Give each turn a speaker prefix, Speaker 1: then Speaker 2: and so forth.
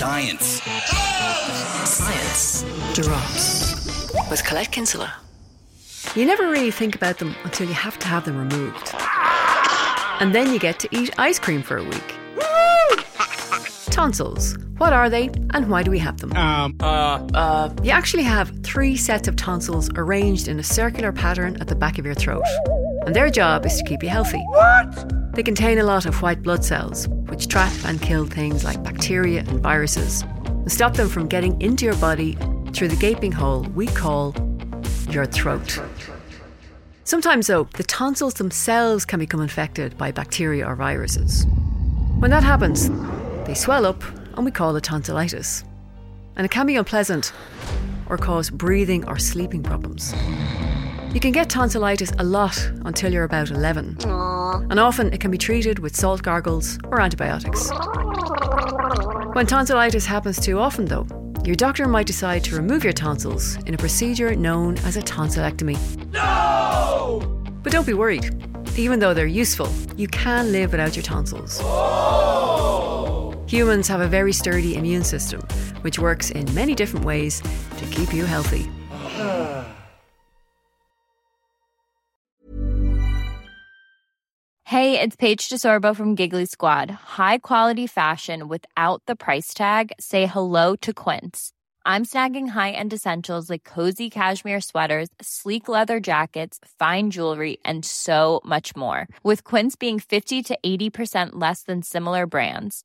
Speaker 1: Science.
Speaker 2: Science drops with Colette Kinsella. You never really think about them until you have to have them removed. And then you get to eat ice cream for a week. Tonsils. What are they and why do we have them?
Speaker 3: Um, uh,
Speaker 2: Uh, you actually have three sets of tonsils arranged in a circular pattern at the back of your throat. And their job is to keep you healthy. What? They contain a lot of white blood cells, which trap and kill things like bacteria and viruses, and stop them from getting into your body through the gaping hole we call your throat. Sometimes, though, the tonsils themselves can become infected by bacteria or viruses. When that happens, they swell up and we call it tonsillitis. And it can be unpleasant or cause breathing or sleeping problems. You can get tonsillitis a lot until you're about 11. And often it can be treated with salt gargles or antibiotics. When tonsillitis happens too often, though, your doctor might decide to remove your tonsils in a procedure known as a tonsillectomy. No! But don't be worried. Even though they're useful, you can live without your tonsils. Oh! Humans have a very sturdy immune system, which works in many different ways to keep you healthy.
Speaker 4: Hey, it's Paige DeSorbo from Giggly Squad. High quality fashion without the price tag. Say hello to Quince. I'm snagging high-end essentials like cozy cashmere sweaters, sleek leather jackets, fine jewelry, and so much more. With Quince being 50 to 80% less than similar brands.